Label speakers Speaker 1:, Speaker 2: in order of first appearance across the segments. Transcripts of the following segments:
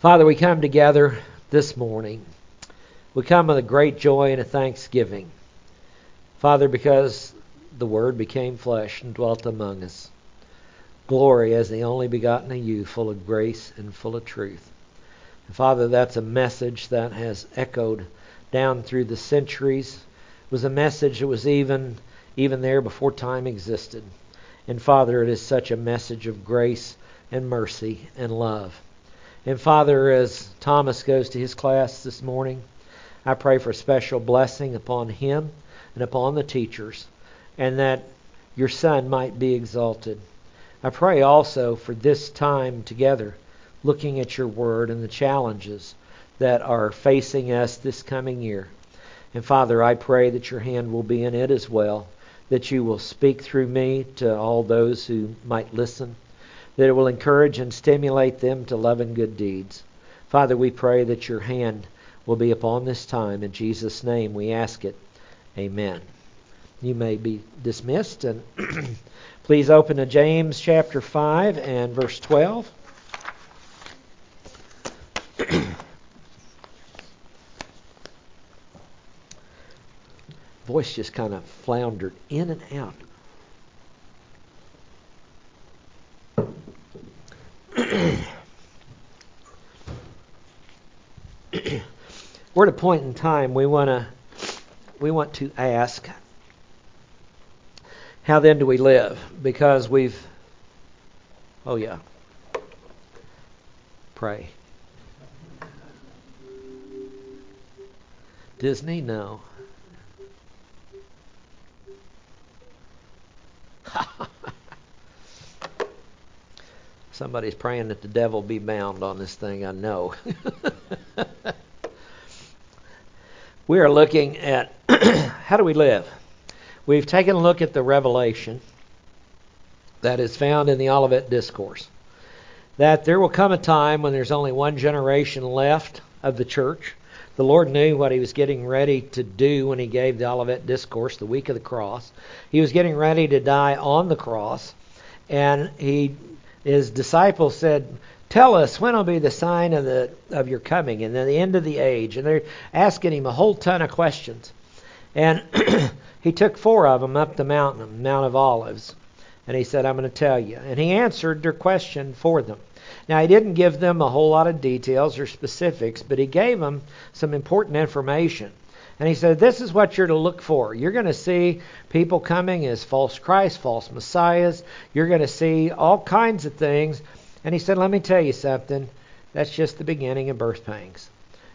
Speaker 1: Father, we come together this morning. We come with a great joy and a thanksgiving. Father, because the Word became flesh and dwelt among us. Glory as the only begotten of you, full of grace and full of truth. And Father, that's a message that has echoed down through the centuries. It was a message that was even even there before time existed. And Father, it is such a message of grace and mercy and love. And Father, as Thomas goes to his class this morning, I pray for a special blessing upon him and upon the teachers, and that your Son might be exalted. I pray also for this time together, looking at your word and the challenges that are facing us this coming year. And Father, I pray that your hand will be in it as well that you will speak through me to all those who might listen, that it will encourage and stimulate them to love and good deeds. Father, we pray that your hand will be upon this time. In Jesus' name we ask it. Amen. You may be dismissed and please open to James chapter 5 and verse 12. voice just kind of floundered in and out. We're at a point in time we want to we want to ask how then do we live? Because we've oh yeah. Pray. Disney no Somebody's praying that the devil be bound on this thing, I know. we are looking at how do we live? We've taken a look at the revelation that is found in the Olivet Discourse. That there will come a time when there's only one generation left of the church. The Lord knew what he was getting ready to do when he gave the Olivet Discourse the week of the cross. He was getting ready to die on the cross, and he his disciples said, Tell us when will be the sign of the of your coming and then the end of the age. And they're asking him a whole ton of questions. And he took four of them up the mountain, Mount of Olives. And he said, I'm going to tell you. And he answered their question for them. Now, he didn't give them a whole lot of details or specifics, but he gave them some important information. And he said, This is what you're to look for. You're going to see people coming as false Christ, false messiahs. You're going to see all kinds of things. And he said, Let me tell you something. That's just the beginning of birth pangs.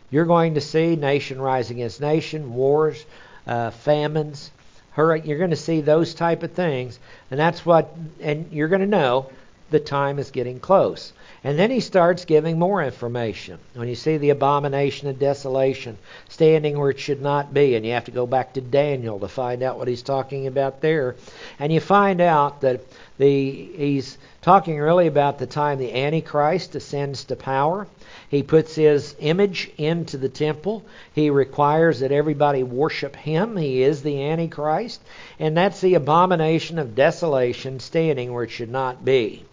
Speaker 1: You're going to see nation rise against nation, wars, uh, famines. You're going to see those type of things. And that's what, and you're going to know the time is getting close. And then he starts giving more information. When you see the abomination of desolation standing where it should not be, and you have to go back to Daniel to find out what he's talking about there, and you find out that the he's talking really about the time the Antichrist ascends to power. He puts his image into the temple. He requires that everybody worship him. He is the Antichrist. And that's the abomination of desolation standing where it should not be.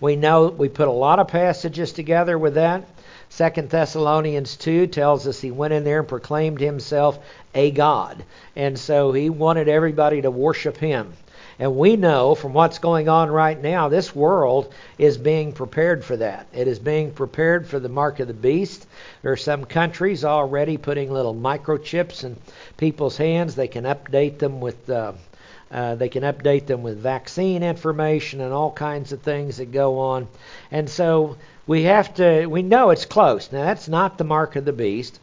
Speaker 1: We know we put a lot of passages together with that. Second Thessalonians 2 tells us he went in there and proclaimed himself a God. And so he wanted everybody to worship him. And we know from what's going on right now, this world is being prepared for that. It is being prepared for the mark of the beast. There are some countries already putting little microchips in people's hands. They can update them with uh, uh, they can update them with vaccine information and all kinds of things that go on. And so we have to, we know it's close. Now, that's not the mark of the beast.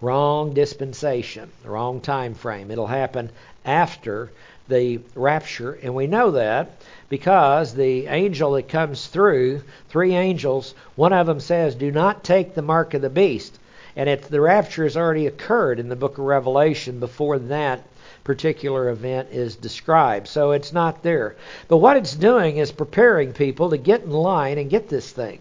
Speaker 1: Wrong dispensation, wrong time frame. It'll happen after the rapture, and we know that because the angel that comes through, three angels, one of them says, Do not take the mark of the beast. And it, the rapture has already occurred in the book of Revelation before that particular event is described. So it's not there. But what it's doing is preparing people to get in line and get this thing.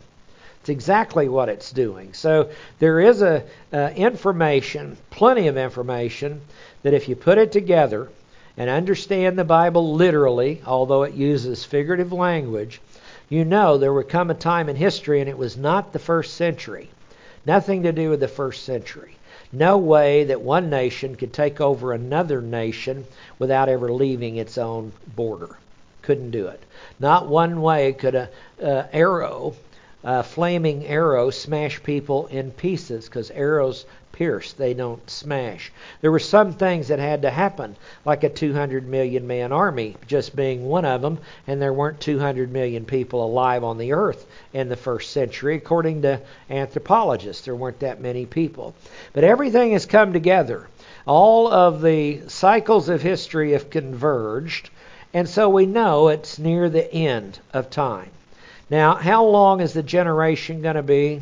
Speaker 1: It's exactly what it's doing. So there is a uh, information, plenty of information, that if you put it together and understand the Bible literally, although it uses figurative language, you know there would come a time in history, and it was not the first century, Nothing to do with the first century. No way that one nation could take over another nation without ever leaving its own border. Couldn't do it. Not one way could a, a arrow, a flaming arrow, smash people in pieces because arrows pierce, they don't smash. There were some things that had to happen, like a 200 million man army just being one of them, and there weren't 200 million people alive on the earth in the first century. According to anthropologists, there weren't that many people. But everything has come together. All of the cycles of history have converged, and so we know it's near the end of time. Now, how long is the generation going to be?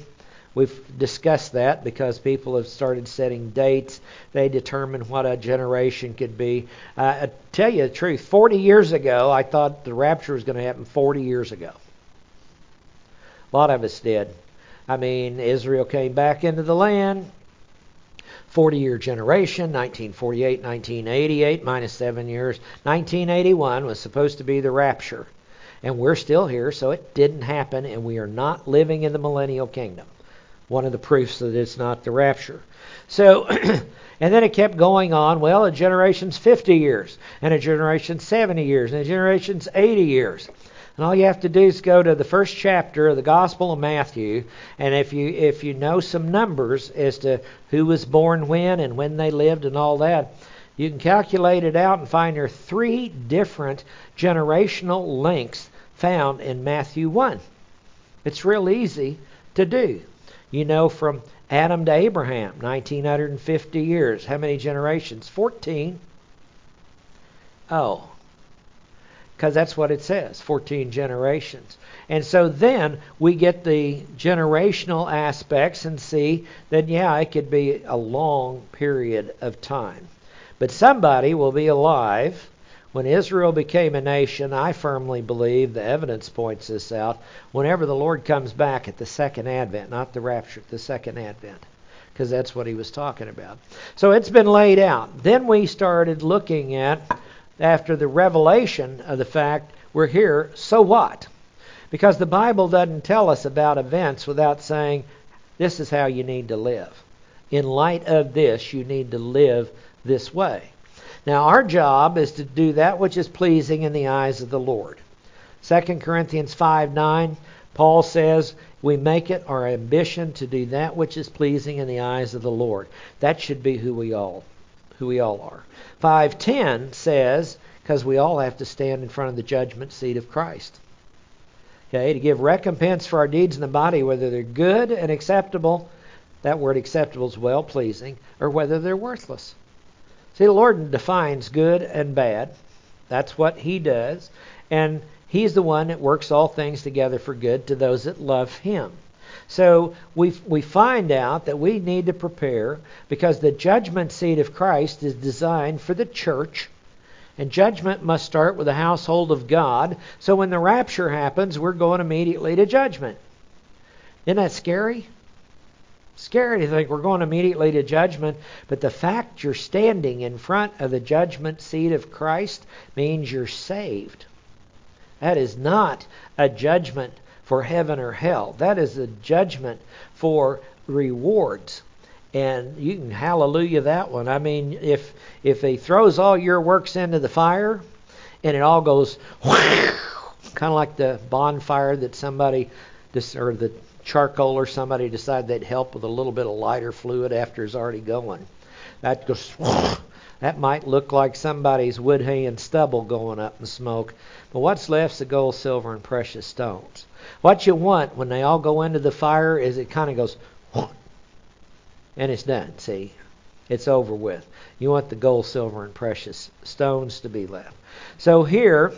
Speaker 1: We've discussed that because people have started setting dates. They determine what a generation could be. Uh, I tell you the truth, 40 years ago, I thought the rapture was going to happen 40 years ago. A lot of us did. I mean, Israel came back into the land. 40 year generation, 1948, 1988, minus seven years. 1981 was supposed to be the rapture. And we're still here, so it didn't happen, and we are not living in the millennial kingdom one of the proofs that it's not the rapture. So, and then it kept going on. Well, a generation's 50 years, and a generation's 70 years, and a generation's 80 years. And all you have to do is go to the first chapter of the Gospel of Matthew, and if you if you know some numbers as to who was born when and when they lived and all that, you can calculate it out and find there are three different generational links found in Matthew 1. It's real easy to do. You know, from Adam to Abraham, 1950 years. How many generations? 14. Oh, because that's what it says 14 generations. And so then we get the generational aspects and see that, yeah, it could be a long period of time. But somebody will be alive when Israel became a nation, I firmly believe, the evidence points this out, whenever the Lord comes back at the second advent, not the rapture, the second advent, because that's what he was talking about. So it's been laid out. Then we started looking at, after the revelation of the fact we're here, so what? Because the Bible doesn't tell us about events without saying, this is how you need to live. In light of this, you need to live this way. Now, our job is to do that which is pleasing in the eyes of the Lord. 2 Corinthians 5 9, Paul says, We make it our ambition to do that which is pleasing in the eyes of the Lord. That should be who we all who we all are. 510 says, because we all have to stand in front of the judgment seat of Christ. Okay, to give recompense for our deeds in the body, whether they're good and acceptable, that word acceptable is well pleasing, or whether they're worthless. See, the Lord defines good and bad. That's what He does. And He's the one that works all things together for good to those that love Him. So we, we find out that we need to prepare because the judgment seat of Christ is designed for the church. And judgment must start with the household of God. So when the rapture happens, we're going immediately to judgment. Isn't that scary? Scary to think we're going immediately to judgment, but the fact you're standing in front of the judgment seat of Christ means you're saved. That is not a judgment for heaven or hell. That is a judgment for rewards. And you can hallelujah that one. I mean, if if he throws all your works into the fire and it all goes kind of like the bonfire that somebody or the charcoal or somebody decide they'd help with a little bit of lighter fluid after it's already going. That goes. That might look like somebody's wood, hay, and stubble going up in smoke. But what's left's the gold, silver, and precious stones. What you want when they all go into the fire is it kind of goes, and it's done. See, it's over with. You want the gold, silver, and precious stones to be left. So here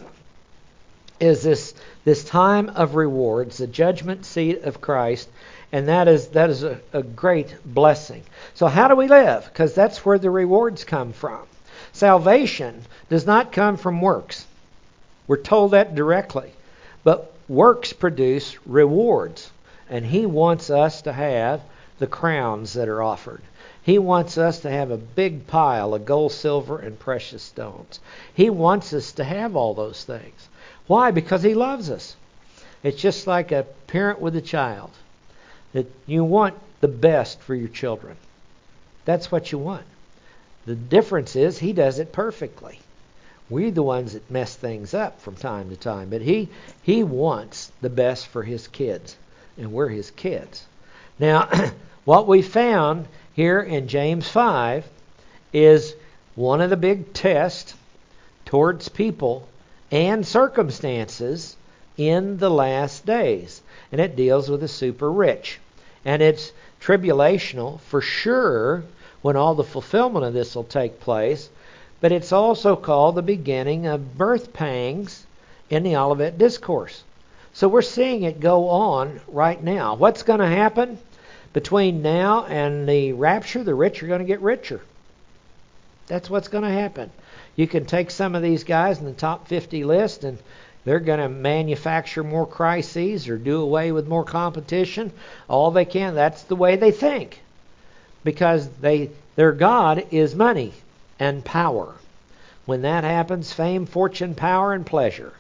Speaker 1: is this this time of rewards, the judgment seat of Christ, and that is that is a, a great blessing. So how do we live? Because that's where the rewards come from. Salvation does not come from works. We're told that directly. But works produce rewards. And he wants us to have the crowns that are offered. He wants us to have a big pile of gold, silver, and precious stones. He wants us to have all those things. Why? Because He loves us. It's just like a parent with a child. That you want the best for your children. That's what you want. The difference is he does it perfectly. We're the ones that mess things up from time to time, but he he wants the best for his kids, and we're his kids. Now, what we found here in James 5 is one of the big tests towards people and circumstances in the last days. And it deals with the super rich. And it's tribulational for sure when all the fulfillment of this will take place. But it's also called the beginning of birth pangs in the Olivet Discourse. So we're seeing it go on right now. What's going to happen between now and the rapture? The rich are going to get richer. That's what's going to happen. You can take some of these guys in the top 50 list and they're going to manufacture more crises or do away with more competition. All they can. That's the way they think. Because they their god is money and power. When that happens, fame, fortune, power and pleasure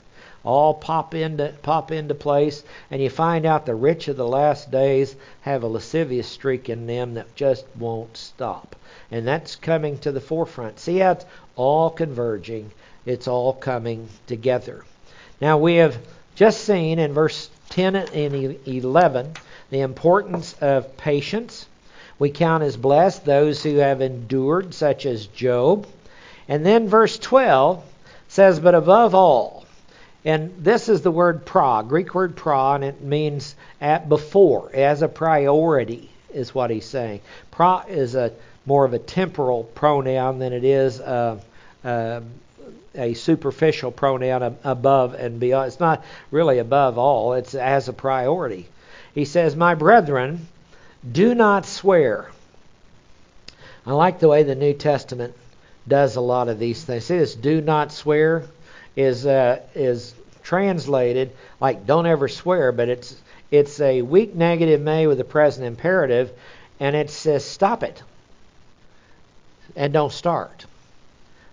Speaker 1: all pop into pop into place and you find out the rich of the last days have a lascivious streak in them that just won't stop. And that's coming to the forefront. See how it's all converging. It's all coming together. Now we have just seen in verse 10 and 11 the importance of patience. We count as blessed those who have endured, such as Job. And then verse 12 says, But above all, and this is the word pra, Greek word pra, and it means at before, as a priority, is what he's saying. Pra is a more of a temporal pronoun than it is a, a, a superficial pronoun above and beyond. It's not really above all, it's as a priority. He says, My brethren, do not swear. I like the way the New Testament does a lot of these things. See this do not swear is uh, is translated like don't ever swear, but it's it's a weak negative may with a present imperative, and it says stop it and don't start.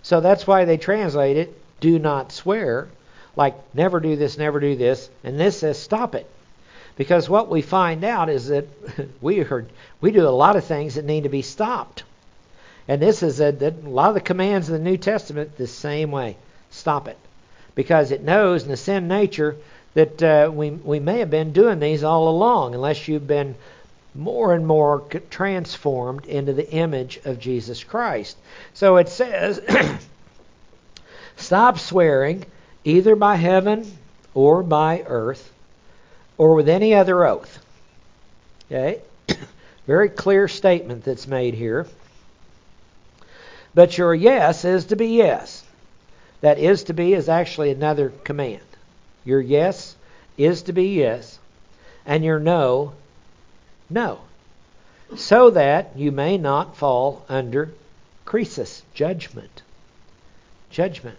Speaker 1: So that's why they translate it do not swear, like never do this, never do this, and this says stop it. Because what we find out is that we heard we do a lot of things that need to be stopped. And this is a, a lot of the commands in the New Testament the same way. Stop it. Because it knows in the sin nature that uh, we, we may have been doing these all along unless you've been more and more transformed into the image of Jesus Christ. So it says, stop swearing either by heaven or by earth or with any other oath. Okay? Very clear statement that's made here. But your yes is to be yes. That is to be is actually another command. Your yes is to be yes, and your no no. So that you may not fall under krisis, judgment. Judgment.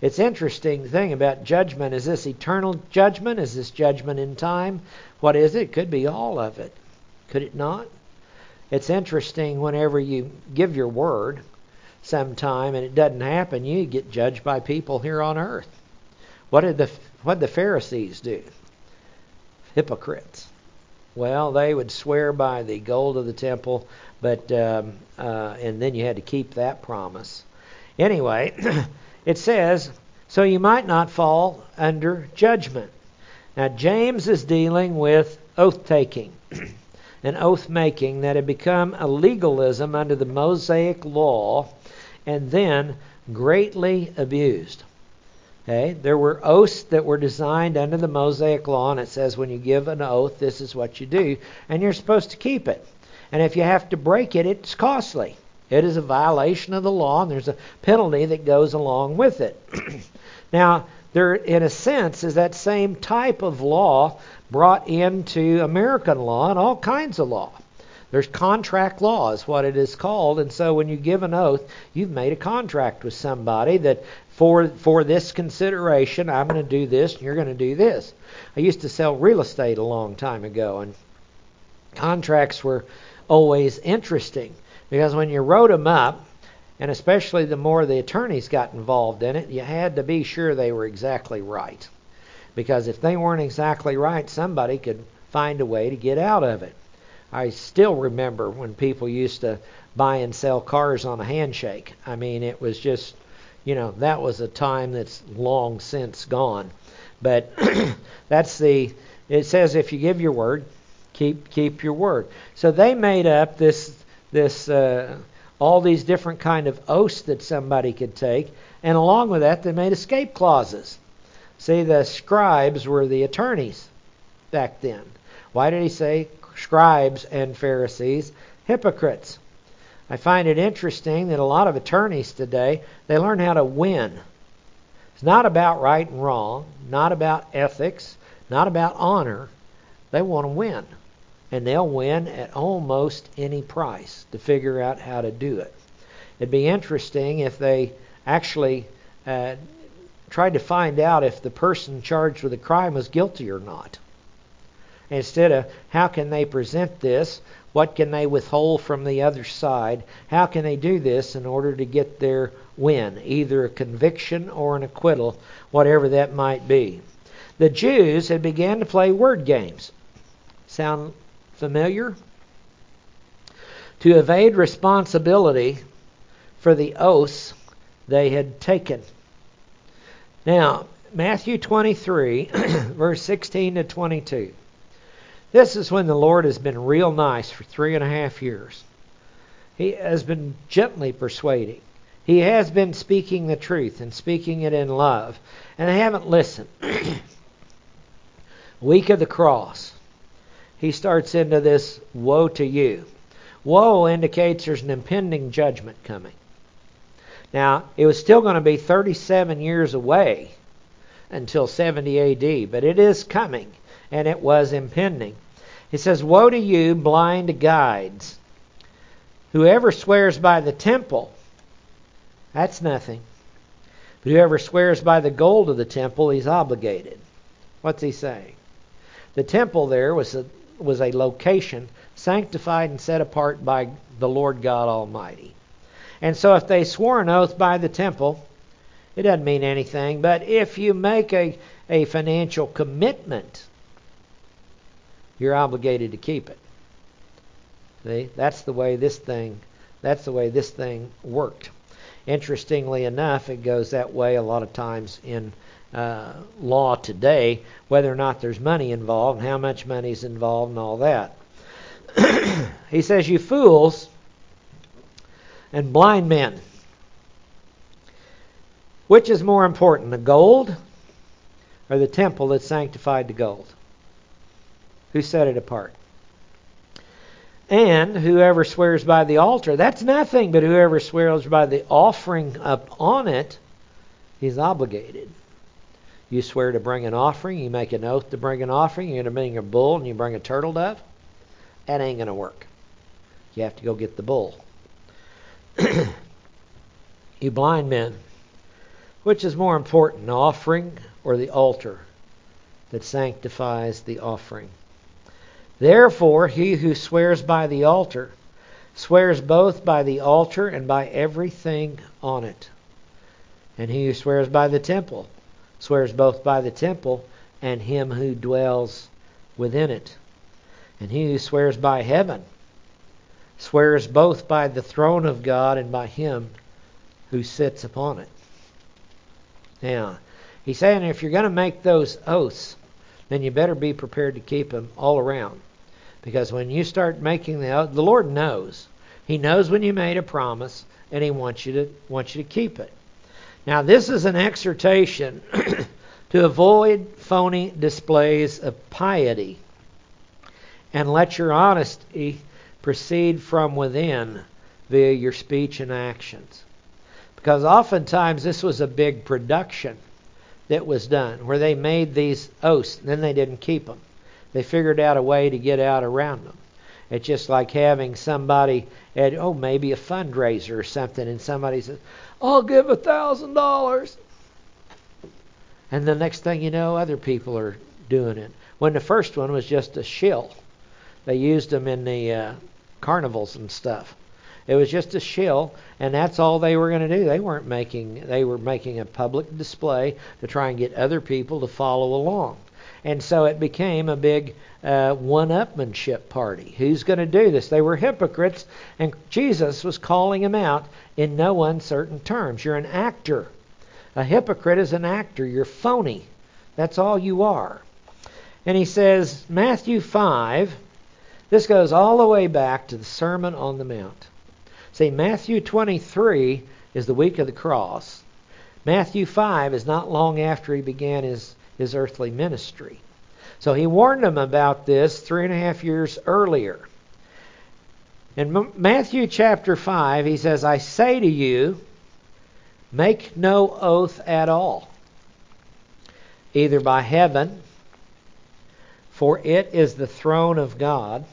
Speaker 1: It's interesting thing about judgment. Is this eternal judgment? Is this judgment in time? What is it? It could be all of it. Could it not? It's interesting whenever you give your word sometime and it doesn't happen, you get judged by people here on earth. What did the what did the Pharisees do? Hypocrites. Well, they would swear by the gold of the temple, but um, uh, and then you had to keep that promise. Anyway, it says, so you might not fall under judgment. Now James is dealing with oath taking and oath making that had become a legalism under the Mosaic law and then greatly abused. Okay? There were oaths that were designed under the Mosaic law, and it says when you give an oath, this is what you do, and you're supposed to keep it. And if you have to break it, it's costly. It is a violation of the law, and there's a penalty that goes along with it. now, there, in a sense, is that same type of law brought into American law and all kinds of law. There's contract law, is what it is called, and so when you give an oath, you've made a contract with somebody that for for this consideration, I'm going to do this, and you're going to do this. I used to sell real estate a long time ago, and contracts were always interesting because when you wrote them up, and especially the more the attorneys got involved in it, you had to be sure they were exactly right. Because if they weren't exactly right, somebody could find a way to get out of it. I still remember when people used to buy and sell cars on a handshake. I mean, it was just, you know, that was a time that's long since gone. But that's the it says if you give your word, keep keep your word. So they made up this this uh, all these different kind of oaths that somebody could take, and along with that, they made escape clauses. See, the scribes were the attorneys back then. Why did he say scribes and Pharisees? Hypocrites. I find it interesting that a lot of attorneys today, they learn how to win. It's not about right and wrong, not about ethics, not about honor. They want to win. And they'll win at almost any price to figure out how to do it. It'd be interesting if they actually uh, tried to find out if the person charged with a crime was guilty or not. Instead of how can they present this, what can they withhold from the other side, how can they do this in order to get their win, either a conviction or an acquittal, whatever that might be. The Jews had began to play word games. Sound familiar? To evade responsibility for the oaths they had taken. Now, Matthew 23, verse 16 to 22. This is when the Lord has been real nice for three and a half years. He has been gently persuading. He has been speaking the truth and speaking it in love, and they haven't listened. Week of the cross, he starts into this woe to you. Woe indicates there's an impending judgment coming. Now, it was still going to be 37 years away until 70 AD, but it is coming, and it was impending. He says, Woe to you, blind guides! Whoever swears by the temple that's nothing. But whoever swears by the gold of the temple, he's obligated. What's he saying? The temple there was a, was a location sanctified and set apart by the Lord God Almighty. And so if they swore an oath by the temple, it doesn't mean anything. But if you make a, a financial commitment, you're obligated to keep it. See? That's the way this thing that's the way this thing worked. Interestingly enough, it goes that way a lot of times in uh, law today, whether or not there's money involved, and how much money is involved, and all that. he says, You fools and blind men. Which is more important, the gold or the temple that sanctified the gold? Who set it apart? And whoever swears by the altar, that's nothing, but whoever swears by the offering up on it, he's obligated. You swear to bring an offering, you make an oath to bring an offering, you're going to bring a bull and you bring a turtle dove. That ain't going to work. You have to go get the bull. you blind men, which is more important, offering or the altar that sanctifies the offering? Therefore, he who swears by the altar swears both by the altar and by everything on it. And he who swears by the temple swears both by the temple and him who dwells within it. And he who swears by heaven swears both by the throne of God and by him who sits upon it. Now, he's saying if you're going to make those oaths, then you better be prepared to keep them all around. Because when you start making the the Lord knows. He knows when you made a promise and he wants you to wants you to keep it. Now this is an exhortation to avoid phony displays of piety and let your honesty proceed from within via your speech and actions. Because oftentimes this was a big production that was done where they made these oaths and then they didn't keep them. They figured out a way to get out around them. It's just like having somebody at oh maybe a fundraiser or something, and somebody says, "I'll give a thousand dollars," and the next thing you know, other people are doing it. When the first one was just a shill, they used them in the uh, carnivals and stuff. It was just a shill, and that's all they were going to do. They weren't making they were making a public display to try and get other people to follow along. And so it became a big uh, one upmanship party. Who's going to do this? They were hypocrites, and Jesus was calling them out in no uncertain terms. You're an actor. A hypocrite is an actor. You're phony. That's all you are. And he says, Matthew 5, this goes all the way back to the Sermon on the Mount. See, Matthew 23 is the week of the cross. Matthew 5 is not long after he began his, his earthly ministry. So he warned them about this three and a half years earlier. In Matthew chapter 5, he says, I say to you, make no oath at all, either by heaven, for it is the throne of God,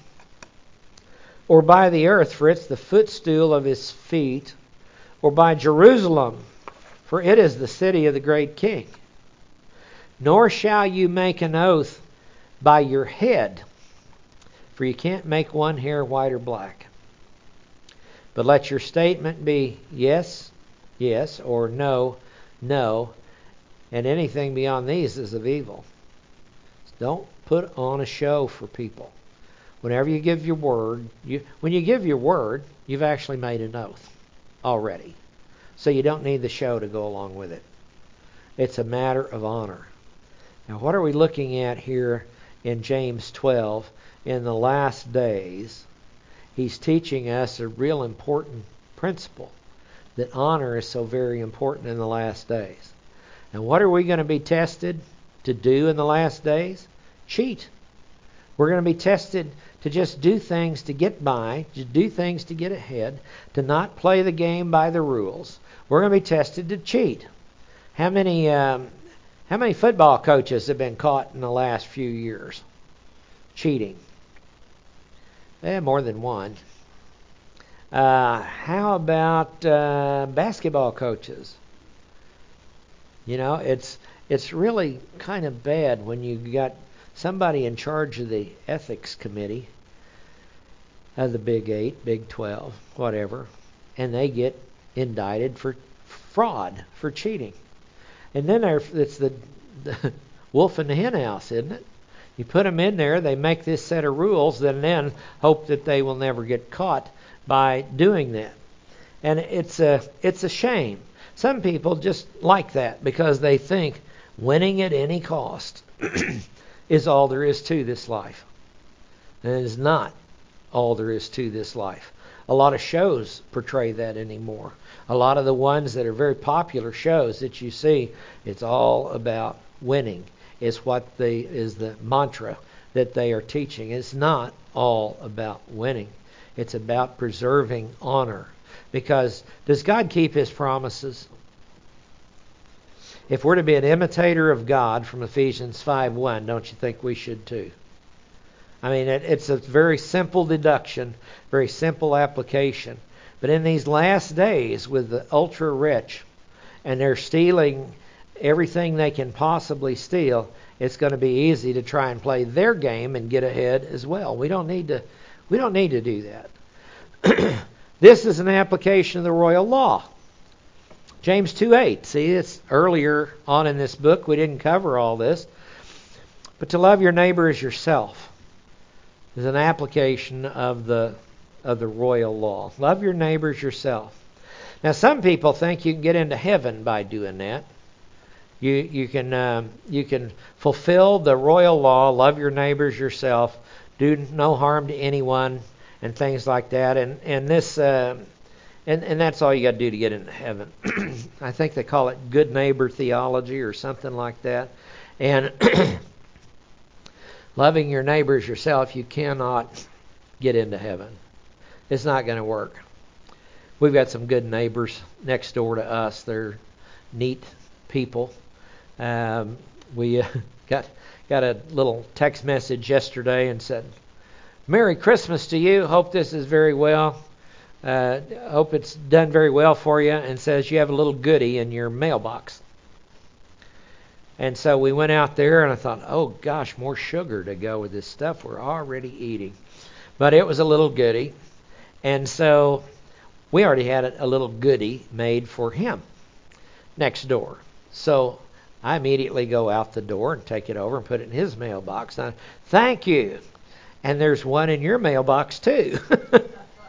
Speaker 1: or by the earth, for it's the footstool of his feet, or by Jerusalem, for it is the city of the great king. Nor shall you make an oath by your head, for you can't make one hair white or black. But let your statement be yes, yes, or no, no, and anything beyond these is of evil. Don't put on a show for people. Whenever you give your word, you, when you give your word, you've actually made an oath already. So you don't need the show to go along with it. It's a matter of honor. Now, what are we looking at here in James 12? In the last days, he's teaching us a real important principle that honor is so very important in the last days. And what are we going to be tested to do in the last days? Cheat. We're going to be tested to just do things to get by, to do things to get ahead, to not play the game by the rules. We're going to be tested to cheat. How many um, how many football coaches have been caught in the last few years cheating? Eh, more than one. Uh, how about uh, basketball coaches? You know, it's it's really kind of bad when you got somebody in charge of the ethics committee of the Big Eight, Big Twelve, whatever, and they get indicted for fraud, for cheating. And then there, it's the, the wolf in the hen house, isn't it? You put them in there, they make this set of rules, and then hope that they will never get caught by doing that. And it's a it's a shame. Some people just like that because they think winning at any cost is all there is to this life. And it is not all there is to this life. A lot of shows portray that anymore. A lot of the ones that are very popular shows that you see, it's all about winning. It's what the is the mantra that they are teaching. It's not all about winning. It's about preserving honor. Because does God keep his promises? If we're to be an imitator of God from Ephesians 5:1, don't you think we should too? I mean, it, it's a very simple deduction, very simple application. But in these last days, with the ultra rich, and they're stealing everything they can possibly steal, it's going to be easy to try and play their game and get ahead as well. We don't need to. We don't need to do that. this is an application of the royal law. James 2:8. See, it's earlier on in this book. We didn't cover all this. But to love your neighbor as yourself is an application of the of the royal law. Love your neighbors yourself. Now, some people think you can get into heaven by doing that. You you can um, you can fulfill the royal law, love your neighbors yourself, do no harm to anyone, and things like that. And and this uh, and and that's all you got to do to get into heaven. I think they call it good neighbor theology or something like that. And loving your neighbors yourself, you cannot get into heaven. It's not going to work. We've got some good neighbors next door to us. They're neat people. Um, we uh, got got a little text message yesterday and said, "Merry Christmas to you. Hope this is very well. Uh, hope it's done very well for you." And says you have a little goodie in your mailbox. And so we went out there, and I thought, oh gosh, more sugar to go with this stuff we're already eating. But it was a little goody, And so we already had a little goody made for him next door. So I immediately go out the door and take it over and put it in his mailbox. I, Thank you. And there's one in your mailbox too.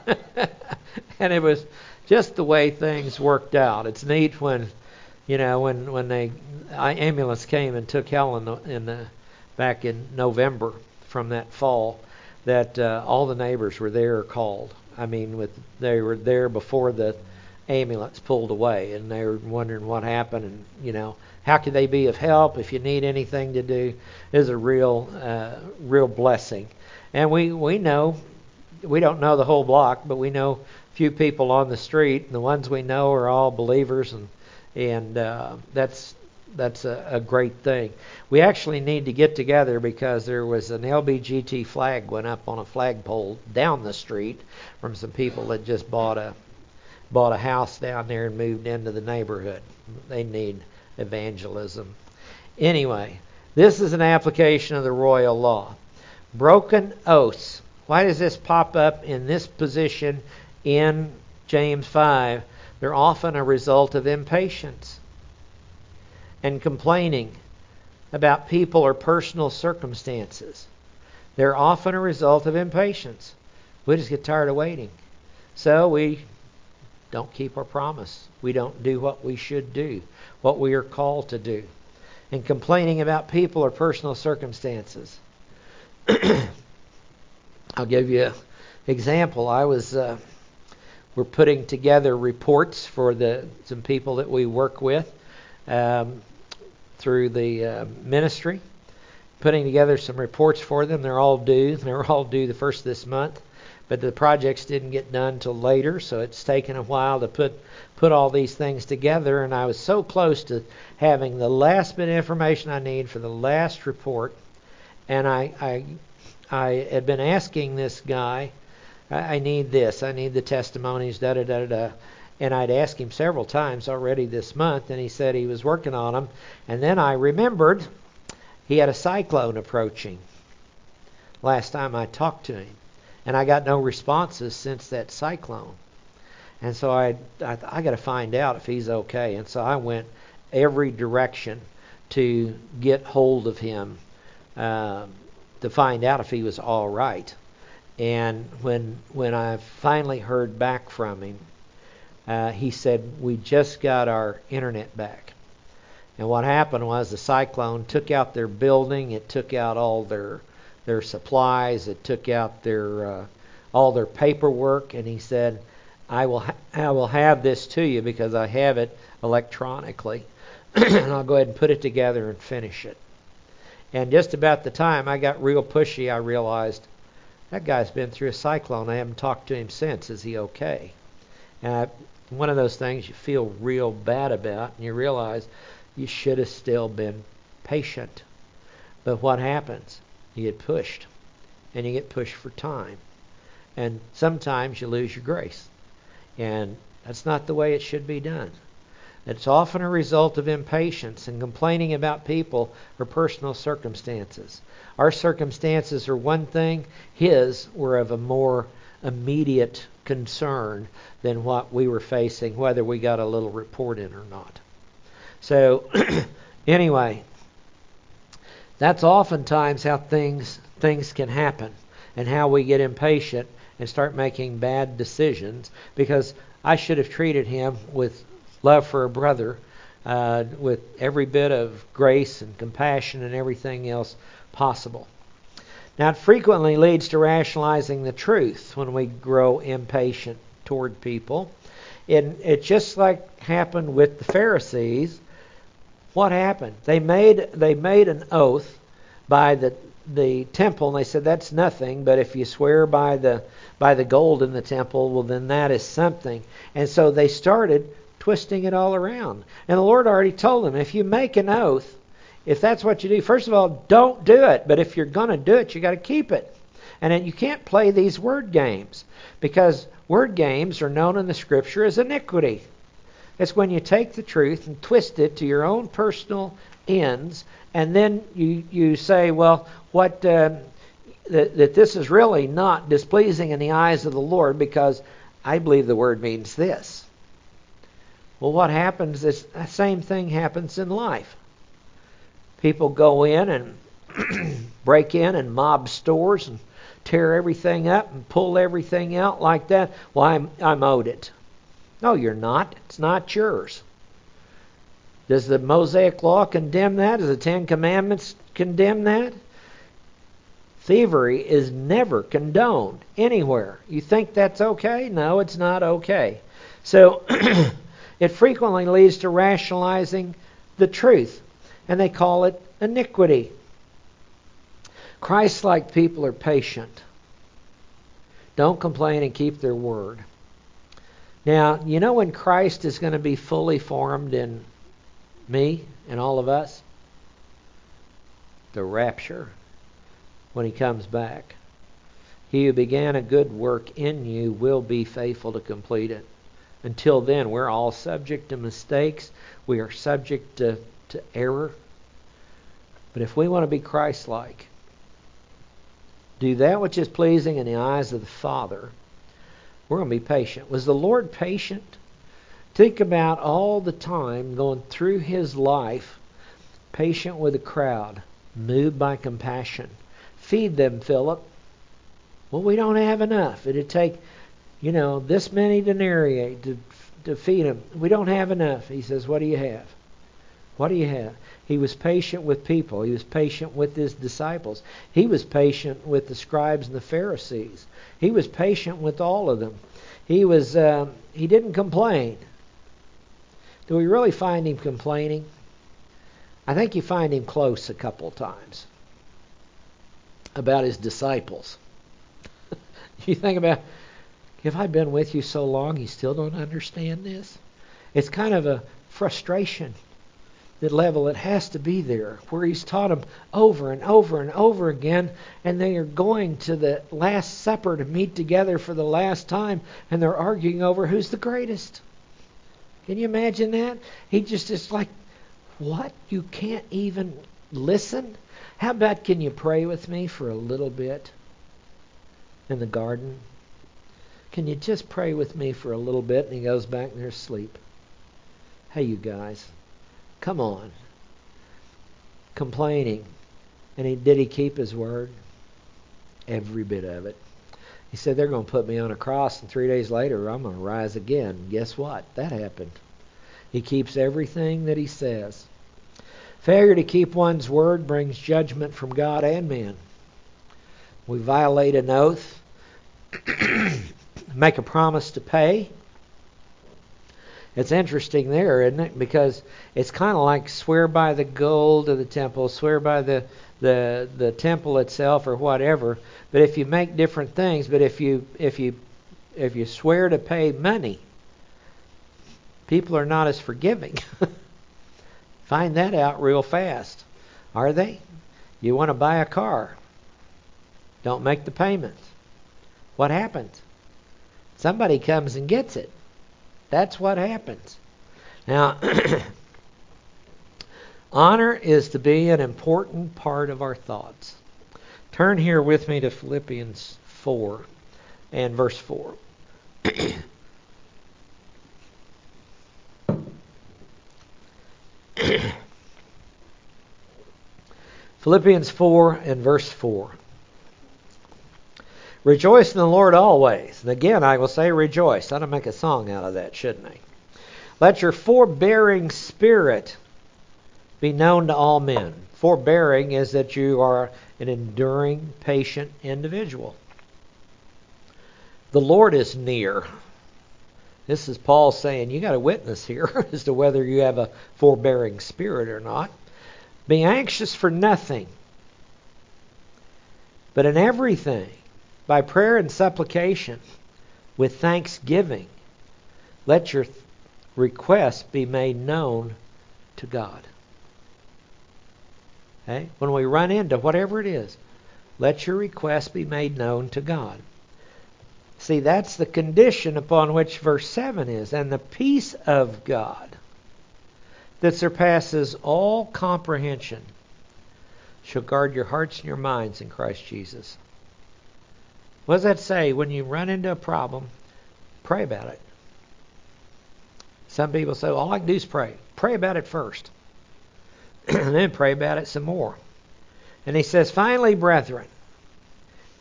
Speaker 1: and it was just the way things worked out. It's neat when, you know, when when they ambulance came and took Helen in in the back in November from that fall, that uh, all the neighbors were there called. I mean, with they were there before the ambulance pulled away, and they were wondering what happened, and you know, how could they be of help if you need anything to do? Is a real, uh, real blessing. And we we know, we don't know the whole block, but we know a few people on the street, and the ones we know are all believers, and and uh, that's that's a, a great thing. We actually need to get together because there was an LBGT flag went up on a flagpole down the street from some people that just bought a bought a house down there and moved into the neighborhood. They need evangelism. Anyway, this is an application of the royal law. Broken oaths. Why does this pop up in this position in James 5? They're often a result of impatience and complaining about people or personal circumstances. They're often a result of impatience. We just get tired of waiting. So we don't keep our promise. We don't do what we should do, what we are called to do. And complaining about people or personal circumstances. I'll give you an example. I was uh, we're putting together reports for the some people that we work with. Um, through the uh, ministry, putting together some reports for them. They're all due. They're all due the first of this month, but the projects didn't get done till later, so it's taken a while to put put all these things together. And I was so close to having the last bit of information I need for the last report, and I I, I had been asking this guy. I, I need this. I need the testimonies. Da da da da. And I'd asked him several times already this month, and he said he was working on them. And then I remembered he had a cyclone approaching last time I talked to him. And I got no responses since that cyclone. And so I, I, I got to find out if he's okay. And so I went every direction to get hold of him uh, to find out if he was all right. And when when I finally heard back from him, uh, he said, We just got our internet back. And what happened was the cyclone took out their building, it took out all their their supplies, it took out their uh, all their paperwork, and he said, "I will ha- I will have this to you because I have it electronically, and I'll go ahead and put it together and finish it." And just about the time I got real pushy, I realized that guy's been through a cyclone. I haven't talked to him since. Is he okay? And I one of those things you feel real bad about, and you realize you should have still been patient. But what happens? You get pushed, and you get pushed for time. And sometimes you lose your grace. And that's not the way it should be done. It's often a result of impatience and complaining about people or personal circumstances. Our circumstances are one thing, His were of a more immediate concern than what we were facing, whether we got a little report in or not. So, anyway, that's oftentimes how things things can happen, and how we get impatient and start making bad decisions because I should have treated him with love for a brother, uh, with every bit of grace and compassion and everything else possible. Now, it frequently leads to rationalizing the truth when we grow impatient toward people. And it just like happened with the Pharisees. What happened? They made they made an oath by the the temple, and they said that's nothing. But if you swear by the by the gold in the temple, well then that is something. And so they started twisting it all around. And the Lord already told them, if you make an oath, if that's what you do, first of all, don't do it. But if you're going to do it, you got to keep it. And you can't play these word games because word games are known in the Scripture as iniquity. It's when you take the truth and twist it to your own personal ends, and then you you say, well, what uh, that, that this is really not displeasing in the eyes of the Lord because I believe the word means this. Well, what happens is the same thing happens in life. People go in and break in and mob stores and tear everything up and pull everything out like that. Well, I'm, I'm owed it. No, you're not. It's not yours. Does the Mosaic Law condemn that? Does the Ten Commandments condemn that? Thievery is never condoned anywhere. You think that's okay? No, it's not okay. So it frequently leads to rationalizing the truth, and they call it iniquity. Christ like people are patient. Don't complain and keep their word. Now, you know when Christ is going to be fully formed in me and all of us? The rapture, when he comes back. He who began a good work in you will be faithful to complete it. Until then, we're all subject to mistakes. We are subject to, to error. But if we want to be Christ like, do that which is pleasing in the eyes of the Father, we're going to be patient. Was the Lord patient? Think about all the time going through his life, patient with a crowd, moved by compassion. Feed them, Philip. Well, we don't have enough. It'd take, you know, this many denarii to, to feed them. We don't have enough. He says, What do you have? What do you have? He was patient with people. He was patient with his disciples. He was patient with the scribes and the Pharisees. He was patient with all of them. He was uh, he didn't complain. Do we really find him complaining? I think you find him close a couple times about his disciples. you think about, have I've been with you so long you still don't understand this? It's kind of a frustration that level it has to be there, where he's taught them over and over and over again, and they are going to the Last Supper to meet together for the last time, and they're arguing over who's the greatest. Can you imagine that? He just is like, what? You can't even listen? How about can you pray with me for a little bit in the garden? Can you just pray with me for a little bit? And he goes back and there's sleep. Hey, you guys, come on. Complaining. And he, did he keep his word? Every bit of it. He said, They're going to put me on a cross, and three days later, I'm going to rise again. Guess what? That happened. He keeps everything that he says. Failure to keep one's word brings judgment from God and man. We violate an oath, make a promise to pay. It's interesting there, isn't it? Because it's kind of like swear by the gold of the temple, swear by the the the temple itself or whatever. But if you make different things, but if you if you if you swear to pay money, people are not as forgiving. Find that out real fast. Are they? You want to buy a car. Don't make the payment. What happens? Somebody comes and gets it. That's what happens. Now, Honor is to be an important part of our thoughts. Turn here with me to Philippians 4 and verse 4. Philippians 4 and verse 4. Rejoice in the Lord always. And again, I will say rejoice. I ought to make a song out of that, shouldn't I? Let your forbearing spirit be known to all men. Forbearing is that you are an enduring, patient individual. The Lord is near. This is Paul saying you got a witness here as to whether you have a forbearing spirit or not. Be anxious for nothing, but in everything, by prayer and supplication, with thanksgiving, let your requests be made known to God. Okay? When we run into whatever it is, let your request be made known to God. See, that's the condition upon which verse 7 is. And the peace of God that surpasses all comprehension shall guard your hearts and your minds in Christ Jesus. What does that say? When you run into a problem, pray about it. Some people say, well, all I can do is pray. Pray about it first. and then pray about it some more. And he says, finally, brethren.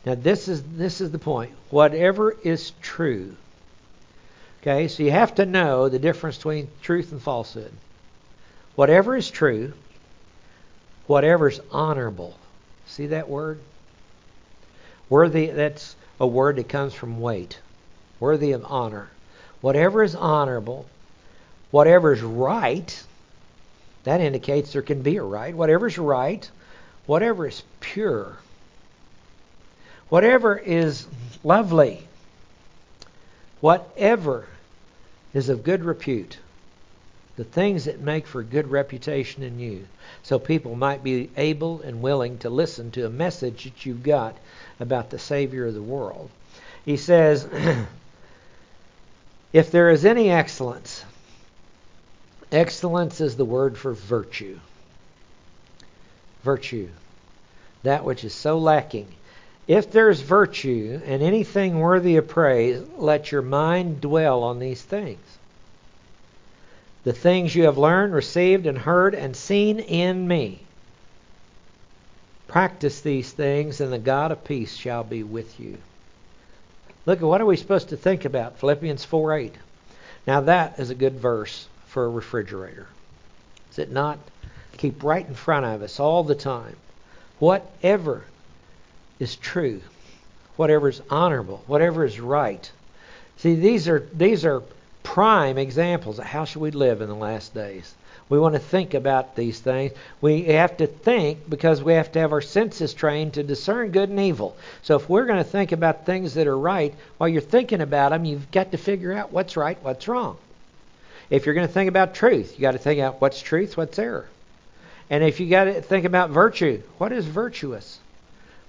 Speaker 1: Now this is this is the point. Whatever is true. Okay, so you have to know the difference between truth and falsehood. Whatever is true, whatever is honorable. See that word? Worthy that's a word that comes from weight. Worthy of honor. Whatever is honorable, whatever is right, that indicates there can be a right. Whatever is right, whatever is pure, whatever is lovely, whatever is of good repute, the things that make for good reputation in you, so people might be able and willing to listen to a message that you've got about the Savior of the world. He says, If there is any excellence, excellence is the word for virtue. Virtue. That which is so lacking. If there's virtue and anything worthy of praise, let your mind dwell on these things. The things you have learned, received, and heard, and seen in me. Practice these things, and the God of peace shall be with you. Look at what are we supposed to think about? Philippians 4:8. Now, that is a good verse for a refrigerator. Is it not? Keep right in front of us all the time. Whatever is true, whatever is honorable, whatever is right. See, these are these are prime examples of how should we live in the last days. We want to think about these things. We have to think because we have to have our senses trained to discern good and evil. So if we're going to think about things that are right, while you're thinking about them, you've got to figure out what's right, what's wrong. If you're going to think about truth, you got to think out what's truth, what's error. And if you got to think about virtue, what is virtuous?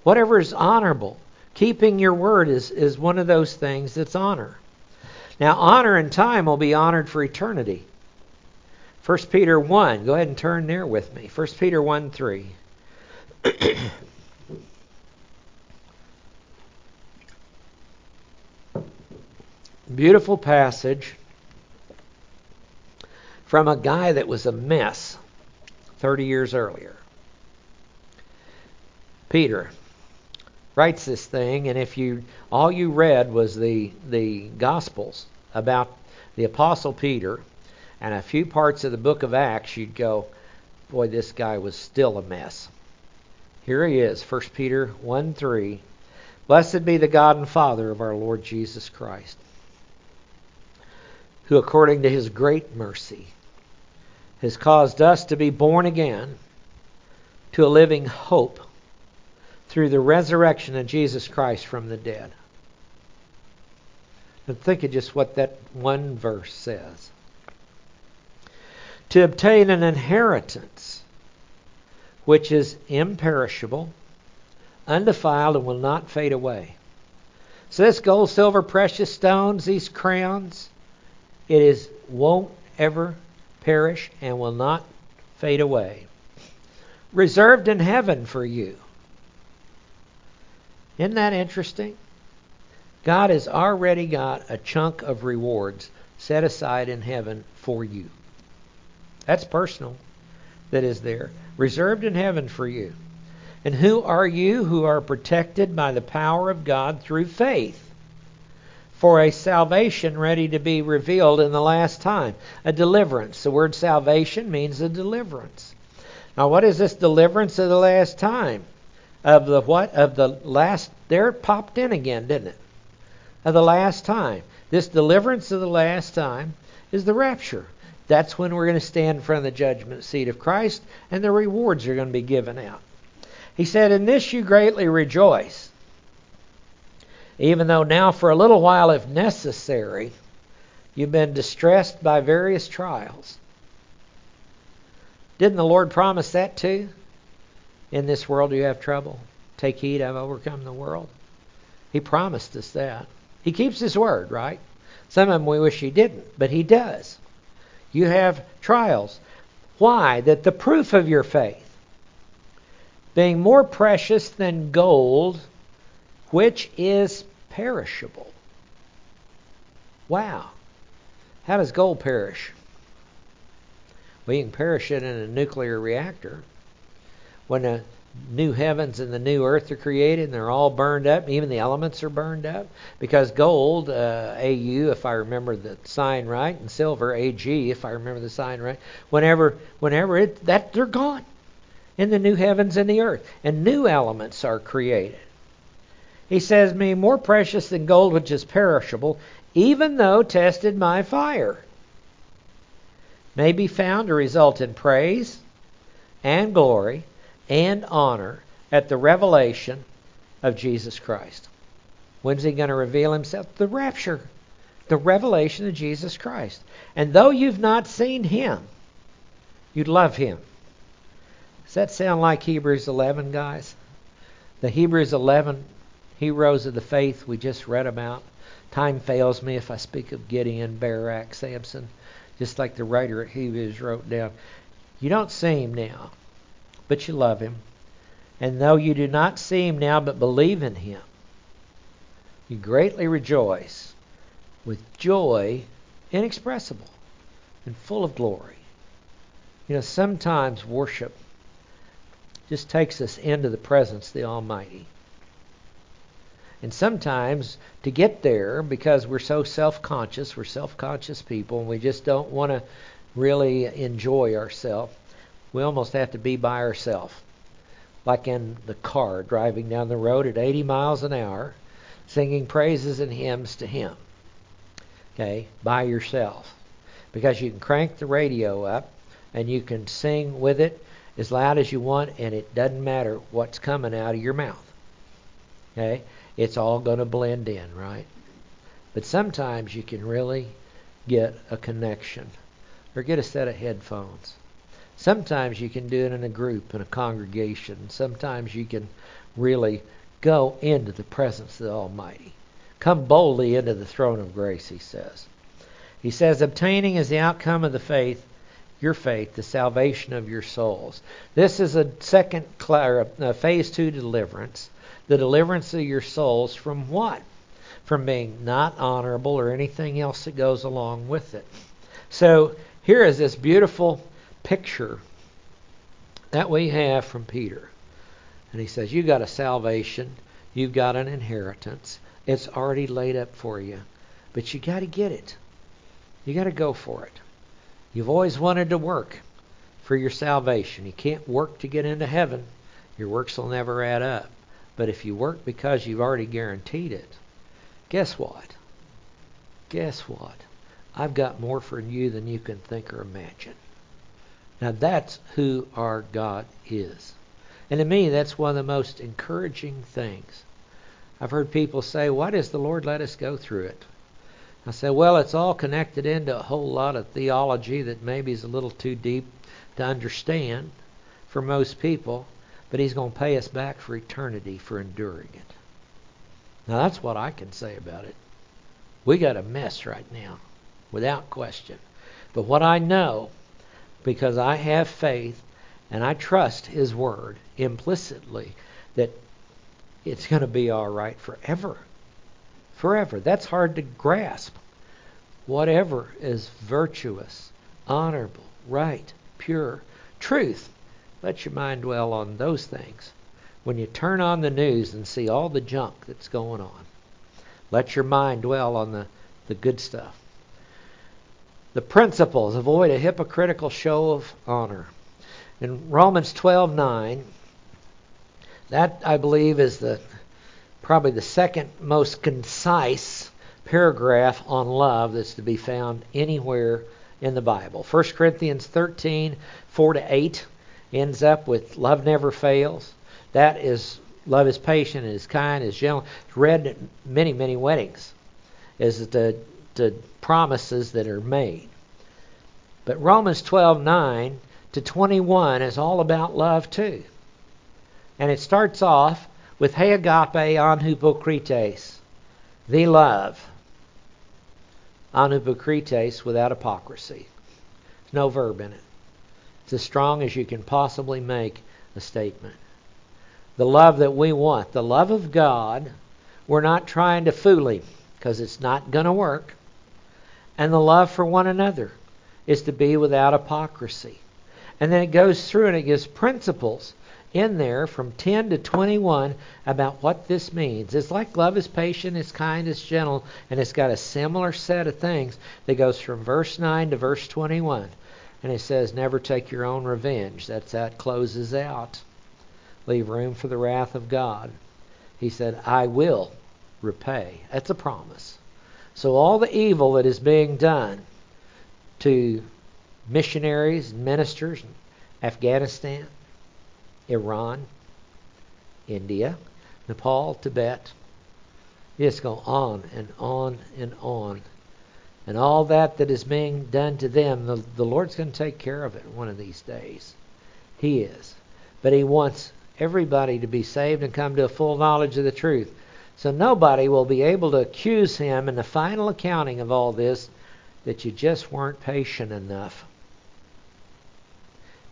Speaker 1: Whatever is honorable. Keeping your word is, is one of those things that's honor. Now, honor and time will be honored for eternity. 1 Peter 1. Go ahead and turn there with me. 1 Peter 1 3. Beautiful passage from a guy that was a mess 30 years earlier. Peter writes this thing, and if you all you read was the the Gospels about the Apostle Peter and a few parts of the book of Acts, you'd go, boy, this guy was still a mess. Here he is, 1 Peter 1 3. Blessed be the God and Father of our Lord Jesus Christ, who according to his great mercy has caused us to be born again to a living hope through the resurrection of Jesus Christ from the dead. And think of just what that one verse says to obtain an inheritance which is imperishable, undefiled, and will not fade away. So this gold, silver, precious stones, these crowns, it is won't ever perish and will not fade away. Reserved in heaven for you. Isn't that interesting? God has already got a chunk of rewards set aside in heaven for you. That's personal. That is there. Reserved in heaven for you. And who are you who are protected by the power of God through faith? For a salvation ready to be revealed in the last time. A deliverance. The word salvation means a deliverance. Now, what is this deliverance of the last time? Of the what? Of the last. There it popped in again, didn't it? Of the last time. This deliverance of the last time is the rapture. That's when we're going to stand in front of the judgment seat of Christ, and the rewards are going to be given out. He said, In this you greatly rejoice, even though now for a little while, if necessary, you've been distressed by various trials. Didn't the Lord promise that too? In this world you have trouble. Take heed, I've overcome the world. He promised us that. He keeps his word, right? Some of them we wish he didn't, but he does. You have trials. Why? That the proof of your faith, being more precious than gold, which is perishable. Wow. How does gold perish? We can perish it in a nuclear reactor. When the new heavens and the new earth are created and they're all burned up, even the elements are burned up. Because gold, uh, AU, if I remember the sign right, and silver, AG, if I remember the sign right, whenever, whenever it, that they're gone in the new heavens and the earth, and new elements are created. He says, "Me more precious than gold, which is perishable, even though tested by fire." may be found to result in praise and glory and honor at the revelation of Jesus Christ. When's he going to reveal himself? The rapture, the revelation of Jesus Christ. And though you've not seen him, you'd love him. Does that sound like Hebrews 11, guys? The Hebrews 11 heroes of the faith we just read about. Time fails me if I speak of Gideon, Barak, Samson, just like the writer at Hebrews wrote down. You don't see him now, but you love him. And though you do not see him now, but believe in him, you greatly rejoice with joy inexpressible and full of glory. You know, sometimes worship just takes us into the presence of the Almighty. And sometimes to get there, because we're so self conscious, we're self conscious people, and we just don't want to really enjoy ourselves, we almost have to be by ourselves. Like in the car, driving down the road at 80 miles an hour, singing praises and hymns to Him. Okay, by yourself. Because you can crank the radio up and you can sing with it as loud as you want, and it doesn't matter what's coming out of your mouth. Okay? it's all going to blend in, right? But sometimes you can really get a connection or get a set of headphones. Sometimes you can do it in a group, in a congregation. Sometimes you can really go into the presence of the Almighty. Come boldly into the throne of grace, he says. He says, obtaining is the outcome of the faith, your faith, the salvation of your souls. This is a second uh, phase two deliverance the deliverance of your souls from what? From being not honorable or anything else that goes along with it. So here is this beautiful picture that we have from Peter. And he says, You've got a salvation, you've got an inheritance. It's already laid up for you. But you got to get it. You got to go for it. You've always wanted to work for your salvation. You can't work to get into heaven. Your works will never add up. But if you work because you've already guaranteed it, guess what? Guess what? I've got more for you than you can think or imagine. Now that's who our God is. And to me, that's one of the most encouraging things. I've heard people say, Why does the Lord let us go through it? I say, Well, it's all connected into a whole lot of theology that maybe is a little too deep to understand for most people but He's going to pay us back for eternity for enduring it. Now, that's what I can say about it. We got a mess right now, without question. But what I know, because I have faith and I trust His Word implicitly, that it's going to be all right forever. Forever. That's hard to grasp. Whatever is virtuous, honorable, right, pure, truth let your mind dwell on those things. When you turn on the news and see all the junk that's going on, let your mind dwell on the, the good stuff. The principles avoid a hypocritical show of honor. In Romans 12:9, that I believe is the probably the second most concise paragraph on love that's to be found anywhere in the Bible. 1 Corinthians 13, 4 to 8 ends up with love never fails. That is love is patient, is kind, is gentle. It's read at many, many weddings is the, the promises that are made. But Romans 12:9 to 21 is all about love too. And it starts off with he agape anhypokrites, the love. Anhypokrites without hypocrisy. There's no verb in it. It's as strong as you can possibly make a statement. The love that we want, the love of God, we're not trying to fool Him because it's not going to work. And the love for one another. is to be without hypocrisy. And then it goes through and it gives principles in there from 10 to 21 about what this means. It's like love is patient, it's kind, it's gentle, and it's got a similar set of things that goes from verse 9 to verse 21. And it says, Never take your own revenge. That's how it closes out. Leave room for the wrath of God. He said, I will repay. That's a promise. So all the evil that is being done to missionaries and ministers in Afghanistan, Iran, India, Nepal, Tibet. just go on and on and on. And all that that is being done to them, the, the Lord's going to take care of it one of these days. He is. But He wants everybody to be saved and come to a full knowledge of the truth. So nobody will be able to accuse Him in the final accounting of all this that you just weren't patient enough.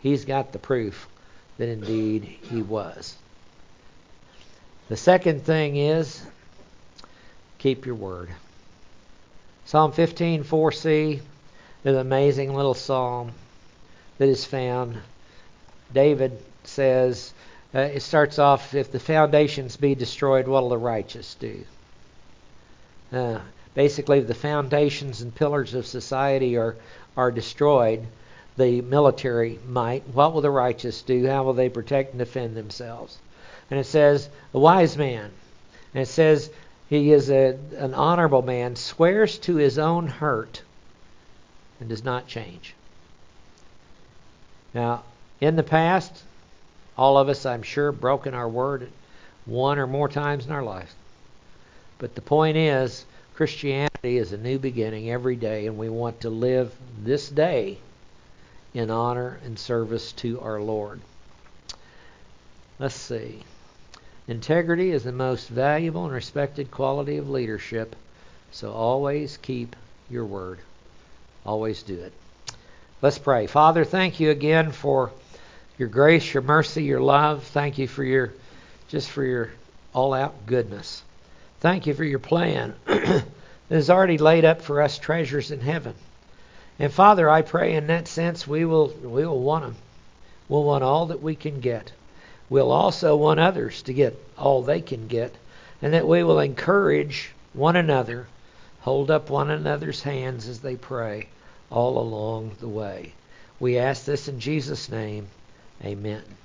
Speaker 1: He's got the proof that indeed he was. The second thing is keep your word. Psalm 15, 4c is an amazing little psalm that is found. David says, uh, it starts off, if the foundations be destroyed, what will the righteous do? Uh, basically, the foundations and pillars of society are, are destroyed, the military might. What will the righteous do? How will they protect and defend themselves? And it says, a wise man. And it says, he is a, an honorable man, swears to his own hurt and does not change. Now, in the past, all of us, I'm sure, broken our word one or more times in our life. But the point is, Christianity is a new beginning every day, and we want to live this day in honor and service to our Lord. Let's see. Integrity is the most valuable and respected quality of leadership, so always keep your word. Always do it. Let's pray. Father, thank you again for your grace, your mercy, your love. Thank you for your just for your all-out goodness. Thank you for your plan that has already laid up for us treasures in heaven. And Father, I pray in that sense we will we will want them. We'll want all that we can get. We'll also want others to get all they can get, and that we will encourage one another, hold up one another's hands as they pray all along the way. We ask this in Jesus' name. Amen.